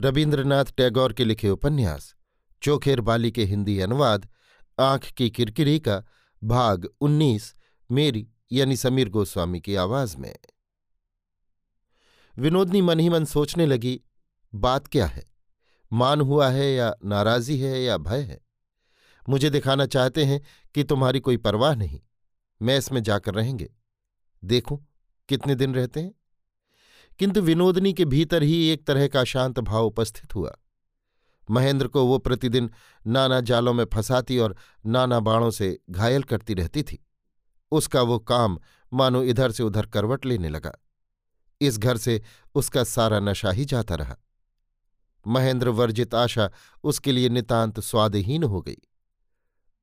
रविन्द्रनाथ टैगोर के लिखे उपन्यास, चोखेर बाली के हिंदी अनुवाद, आँख की किरकिरी का भाग उन्नीस, मेरी यानी समीर गोस्वामी की आवाज़ में। विनोदनी मन ही मन सोचने लगी, बात क्या है? मान हुआ है या नाराजी है या भय है? मुझे दिखाना चाहते हैं कि तुम्हारी कोई परवाह नहीं। मैं इसमें जाकर रहेंगे। देखूँ कितने दिन रहते हैं? किंतु विनोदनी के भीतर ही एक तरह का शांत भाव उपस्थित हुआ। महेंद्र को वो प्रतिदिन नाना जालों में फंसाती और नाना बाणों से घायल करती रहती थी। उसका वो काम मानो इधर से उधर करवट लेने लगा। इस घर से उसका सारा नशा ही जाता रहा। महेंद्र वर्जित आशा उसके लिए नितांत स्वादहीन हो गई।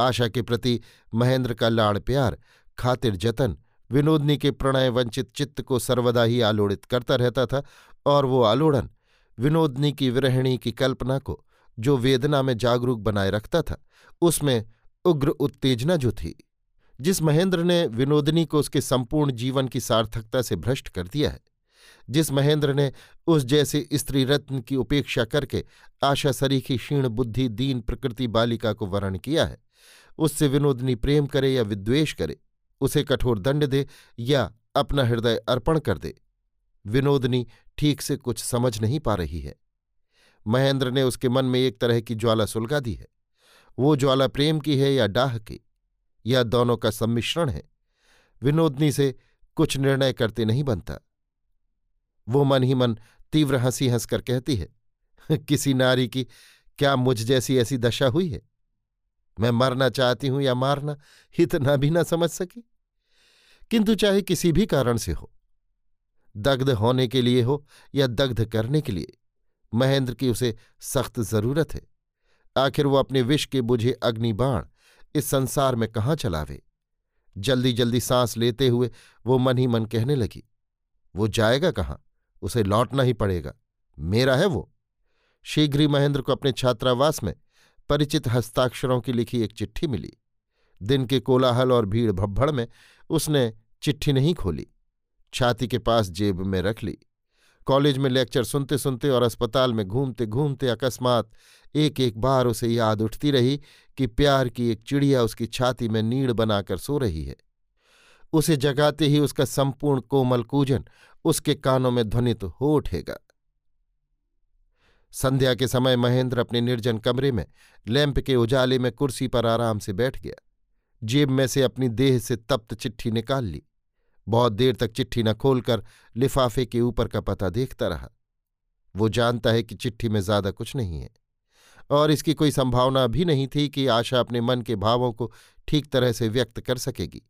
आशा के प्रति महेंद्र का लाड़ प्यार, खातिर जतन विनोदनी के प्रणय वंचित चित्त को सर्वदा ही आलोड़ित करता रहता था और वो आलोड़न विनोदनी की विरहिणी की कल्पना को जो वेदना में जागरूक बनाए रखता था, उसमें उग्र उत्तेजना जो थी, जिस महेंद्र ने विनोदनी को उसके संपूर्ण जीवन की सार्थकता से भ्रष्ट कर दिया है, जिस महेंद्र ने उस जैसे स्त्री रत्न की उपेक्षा करके आशा सरीखी क्षीण बुद्धि दीन प्रकृति बालिका को वर्ण किया है, उससे विनोदनी प्रेम करे या विद्वेष करे उसे कठोर दंड दे या अपना हृदय अर्पण कर दे। विनोदनी ठीक से कुछ समझ नहीं पा रही है। महेंद्र ने उसके मन में एक तरह की ज्वाला सुलगा दी है। वो ज्वाला प्रेम की है या डाह की? या दोनों का सम्मिश्रण है? विनोदनी से कुछ निर्णय करते नहीं बनता। वो मन ही मन तीव्र हँसी हंसकर कहती है, किसी नारी की क्या मुझ जैसी ऐसी दशा हुई है? मैं मरना चाहती हूँ या मारना इतना भी ना समझ सकी? किंतु चाहे किसी भी कारण से हो, दग्ध होने के लिए हो या दग्ध करने के लिए, महेंद्र की उसे सख्त ज़रूरत है। आखिर वो अपने विष के बुझे अग्निबाण इस संसार में कहाँ चलावे? जल्दी जल्दी सांस लेते हुए वो मन ही मन कहने लगी, वो जाएगा कहाँ? उसे लौटना ही पड़ेगा। मेरा है वो। शीघ्र ही महेंद्र को अपने छात्रावास में परिचित हस्ताक्षरों की लिखी एक चिट्ठी मिली। दिन के कोलाहल और भीड़ भब्भड़ में उसने चिट्ठी नहीं खोली। छाती के पास जेब में रख ली। कॉलेज में लेक्चर सुनते सुनते और अस्पताल में घूमते घूमते अकस्मात एक एक बार उसे याद उठती रही कि प्यार की एक चिड़िया उसकी छाती में नीड़ बनाकर सो रही है। उसे जगाते ही उसका संपूर्ण कोमल कूजन उसके कानों में ध्वनित हो उठेगा। संध्या के समय महेंद्र अपने निर्जन कमरे में लैंप के उजाले में कुर्सी पर आराम से बैठ गया। जेब में से अपनी देह से तप्त चिट्ठी निकाल ली। बहुत देर तक चिट्ठी न खोलकर लिफाफे के ऊपर का पता देखता रहा। वो जानता है कि चिट्ठी में ज़्यादा कुछ नहीं है, और इसकी कोई संभावना भी नहीं थी कि आशा अपने मन के भावों को ठीक तरह से व्यक्त कर सकेगी।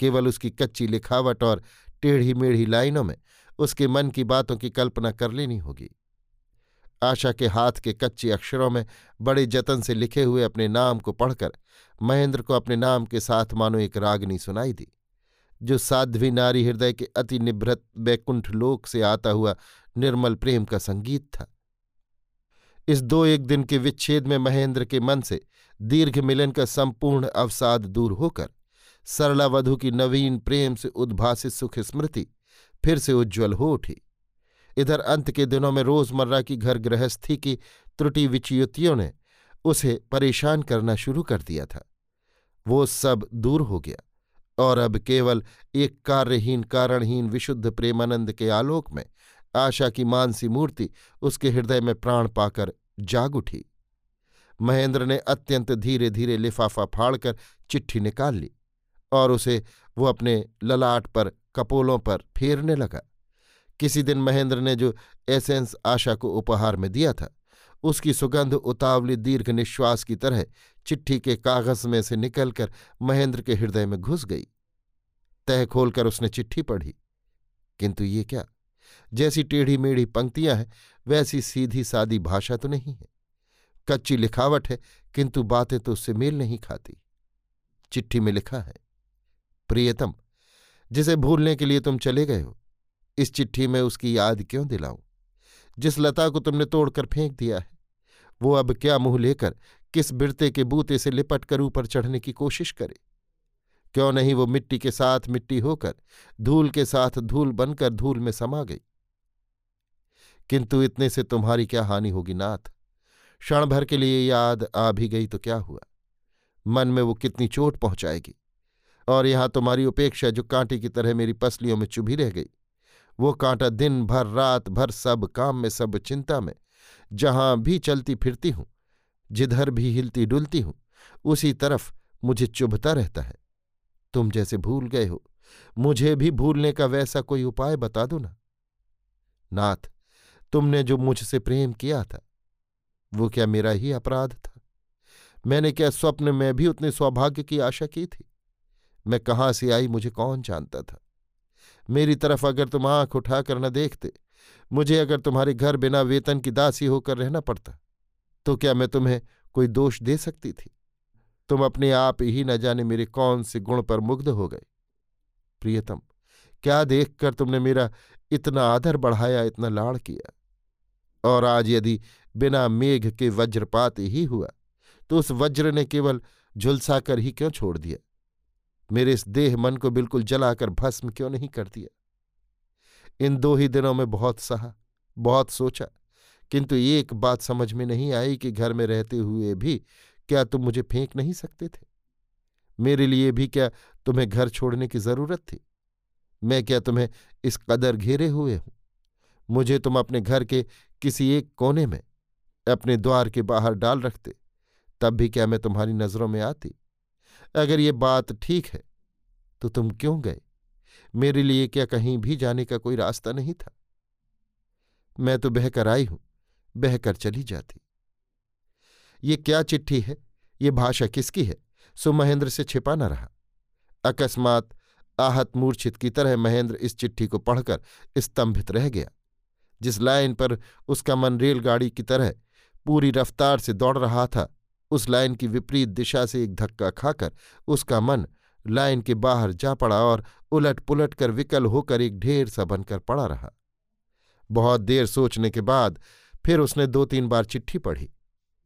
केवल उसकी कच्ची लिखावट और टेढ़ी मेढ़ी लाइनों में उसके मन की बातों की कल्पना कर लेनी होगी। आशा के हाथ के कच्चे अक्षरों में बड़े जतन से लिखे हुए अपने नाम को पढ़कर महेंद्र को अपने नाम के साथ मानो एक रागनी सुनाई दी। जो साध्वी नारी हृदय के अति निभृत बैकुंठ लोक से आता हुआ निर्मल प्रेम का संगीत था। इस दो एक दिन के विच्छेद में महेंद्र के मन से दीर्घ मिलन का संपूर्ण अवसाद दूर होकर सरला वधु की नवीन प्रेम से उद्भासित सुख स्मृति फिर से उज्ज्वल हो उठी। इधर अंत के दिनों में रोज़मर्रा की घर गृहस्थी की त्रुटि विचयुतियों ने उसे परेशान करना शुरू कर दिया था। वो सब दूर हो गया। और अब केवल एक कार्यहीन, कारणहीन, विशुद्ध प्रेमानंद के आलोक में आशा की मानसी मूर्ति उसके हृदय में प्राण पाकर जाग उठी। महेंद्र ने अत्यंत धीरे धीरे लिफाफा फाड़कर चिट्ठी निकाल ली और उसे वो अपने ललाट पर, कपोलों पर फेरने लगा। किसी दिन महेंद्र ने जो एसेंस आशा को उपहार में दिया था उसकी सुगंध उतावली दीर्घ निश्वास की तरह चिट्ठी के कागज़ में से निकलकर महेंद्र के हृदय में घुस गई। तह खोलकर उसने चिट्ठी पढ़ी। किंतु ये क्या? जैसी टेढ़ी मेढ़ी पंक्तियाँ हैं, वैसी सीधी सादी भाषा तो नहीं है। कच्ची लिखावट है, किंतु बातें तो उससे मेल नहीं खाती। चिट्ठी में लिखा है, प्रियतम, जिसे भूलने के लिए तुम चले गए हो, इस चिट्ठी में उसकी याद क्यों दिलाऊं? जिस लता को तुमने तोड़कर फेंक दिया है, वो अब क्या मुँह लेकर किस बिरते के बूते से लिपट कर ऊपर चढ़ने की कोशिश करे? क्यों नहीं वो मिट्टी के साथ मिट्टी होकर, धूल के साथ धूल बनकर धूल में समा गई? किंतु इतने से तुम्हारी क्या हानि होगी नाथ? क्षण भर के लिए याद आ भी गई तो क्या हुआ? मन में वो कितनी चोट पहुंचाएगी? और यहाँ तुम्हारी उपेक्षा जो कांटे की तरह मेरी पसलियों में चुभी रह गई वो कांटा दिन भर, रात भर सब काम में, सब चिंता में, जहाँ भी चलती फिरती हूँ, जिधर भी हिलती डुलती हूँ, उसी तरफ़ मुझे चुभता रहता है। तुम जैसे भूल गए हो, मुझे भी भूलने का वैसा कोई उपाय बता दो ना। नाथ, तुमने जो मुझसे प्रेम किया था, वो क्या मेरा ही अपराध था? मैंने क्या स्वप्न में भी उतने सौभाग्य की आशा की थी? मैं कहाँ से आई मुझे कौन जानता था? मेरी तरफ़ अगर तुम आँख उठाकर न देखते, मुझे अगर तुम्हारे घर बिना वेतन की दासी होकर रहना पड़ता तो क्या मैं तुम्हें कोई दोष दे सकती थी? तुम अपने आप ही न जाने मेरे कौन से गुण पर मुग्ध हो गए। प्रियतम, क्या देखकर तुमने मेरा इतना आदर बढ़ाया, इतना लाड़ किया? और आज यदि बिना मेघ के वज्रपात ही हुआ तो उस वज्र ने केवल झुलसाकर ही क्यों छोड़ दिया? मेरे इस देह मन को बिल्कुल जलाकर भस्म क्यों नहीं कर दिया? इन दो ही दिनों में बहुत सहा, बहुत सोचा, किंतु एक बात समझ में नहीं आई कि घर में रहते हुए भी क्या तुम मुझे फेंक नहीं सकते थे? मेरे लिए भी क्या तुम्हें घर छोड़ने की ज़रूरत थी? मैं क्या तुम्हें इस कदर घेरे हुए हूँ? मुझे तुम अपने घर के किसी एक कोने में, अपने द्वार के बाहर डाल रखते, तब भी क्या मैं तुम्हारी नज़रों में आती? अगर ये बात ठीक है तो तुम क्यों गए? मेरे लिए क्या कहीं भी जाने का कोई रास्ता नहीं था? मैं तो बहकर आई हूँ, बहकर चली जाती। ये क्या चिट्ठी है? ये भाषा किसकी है? सो महेंद्र से छिपा न रहा। अकस्मात आहत मूर्छित की तरह महेंद्र इस चिट्ठी को पढ़कर स्तंभित रह गया। जिस लाइन पर उसका मन रेलगाड़ी की तरह पूरी रफ्तार से दौड़ रहा था उस लाइन की विपरीत दिशा से एक धक्का खाकर उसका मन लाइन के बाहर जा पड़ा और उलट पुलट कर विकल होकर एक ढेर सा बनकर पड़ा रहा। बहुत देर सोचने के बाद फिर उसने दो तीन बार चिट्ठी पढ़ी।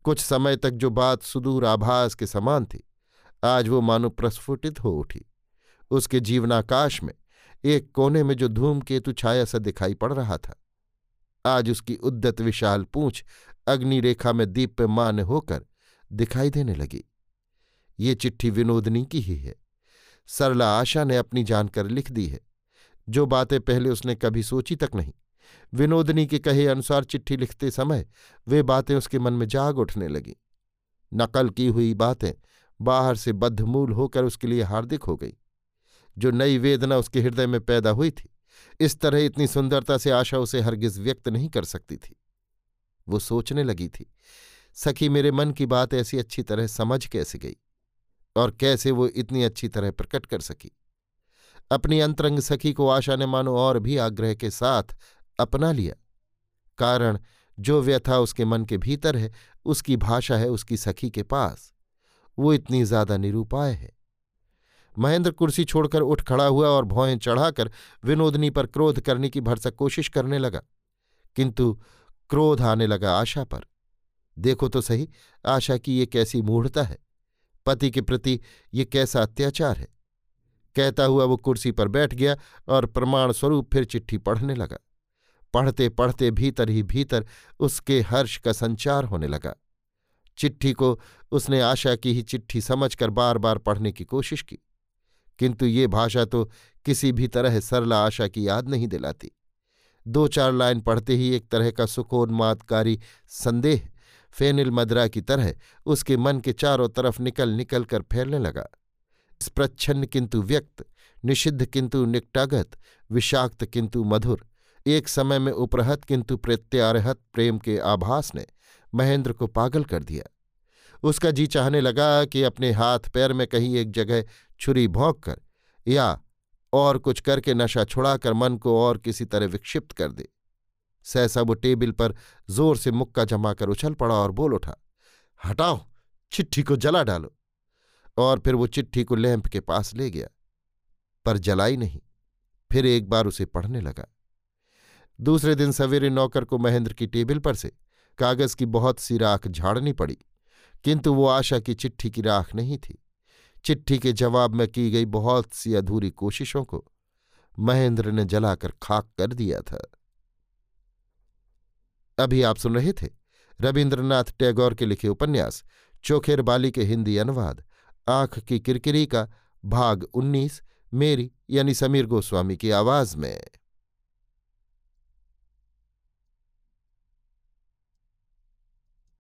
कुछ समय तक जो बात सुदूर आभास के समान थी, आज वो मानो प्रस्फुटित हो उठी। उसके जीवनाकाश में एक कोने में जो धूमकेतु छाया सा दिखाई पड़ रहा था। आज उसकी उद्दत विशाल पूंछ अग्निरेखा में दीप्यमान होकर दिखाई देने लगी। ये चिट्ठी विनोदनी की ही है। सरला आशा ने अपनी जानकर लिख दी है। जो बातें पहले उसने कभी सोची तक नहीं। विनोदनी के कहे अनुसार चिट्ठी लिखते समय वे बातें उसके मन में जाग उठने लगी। नकल की हुई बातें बाहर से बद्धमूल होकर उसके लिए हार्दिक हो गई। जो नई वेदना उसके हृदय में पैदा हुई थी, इस तरह इतनी सुंदरता से आशा उसे हरगिज व्यक्त नहीं कर सकती थी। वो सोचने लगी थी सखी मेरे मन की बात ऐसी अच्छी तरह समझ कैसे गई? और कैसे वो इतनी अच्छी तरह प्रकट कर सकी? अपनी अंतरंग सखी को आशा ने मानो और भी आग्रह के साथ अपना लिया। कारण, जो व्यथा उसके मन के भीतर है, उसकी भाषा है उसकी सखी के पास। वो इतनी ज़्यादा निरूपाय है। महेंद्र कुर्सी छोड़कर उठ खड़ा हुआ और भौएँ चढ़ाकर विनोदनी पर क्रोध करने की भरसक कोशिश करने लगा। किंतु क्रोध आने लगा आशा पर। देखो तो सही, आशा की ये कैसी मूढ़ता है। पति के प्रति ये कैसा अत्याचार है? कहता हुआ वो कुर्सी पर बैठ गया और प्रमाण स्वरूप फिर चिट्ठी पढ़ने लगा। पढ़ते पढ़ते भीतर ही भीतर उसके हर्ष का संचार होने लगा। चिट्ठी को उसने आशा की ही चिट्ठी समझकर बार बार पढ़ने की कोशिश की। किंतु ये भाषा तो किसी भी तरह सरला आशा की याद नहीं दिलाती। दो चार लाइन पढ़ते ही एक तरह का सुकोन्मादकारी संदेह फेनिल मदरा की तरह उसके मन के चारों तरफ़ निकल निकल कर फैलने लगा। स्प्रच्छन्न किंतु व्यक्त, निषिद्ध किंतु निकटागत, विषाक्त किंतु मधुर, एक समय में उपरहत किंतु प्रत्यारहत प्रेम के आभास ने महेंद्र को पागल कर दिया। उसका जी चाहने लगा कि अपने हाथ पैर में कहीं एक जगह छुरी भोंक कर या और कुछ करके नशा छुड़ाकर मन को और किसी तरह विक्षिप्त कर दे। सहसा वो टेबल पर ज़ोर से मुक्का जमाकर उछल पड़ा और बोल उठा, हटाओ, चिट्ठी को जला डालो। और फिर वो चिट्ठी को लैंप के पास ले गया, पर जलाई नहीं, फिर एक बार उसे पढ़ने लगा। दूसरे दिन सवेरे नौकर को महेंद्र की टेबल पर से कागज़ की बहुत सी राख झाड़नी पड़ी, किंतु वो आशा की चिट्ठी की राख नहीं थी। चिट्ठी के जवाब में की गई बहुत सी अधूरी कोशिशों को महेंद्र ने जलाकर खाक कर दिया था। अभी आप सुन रहे थे रविन्द्रनाथ टैगोर के लिखे उपन्यास, चोखेर बाली के हिंदी अनुवाद, आँख की किरकिरी का भाग उन्नीस, मेरी यानी समीर गोस्वामी की आवाज़ में।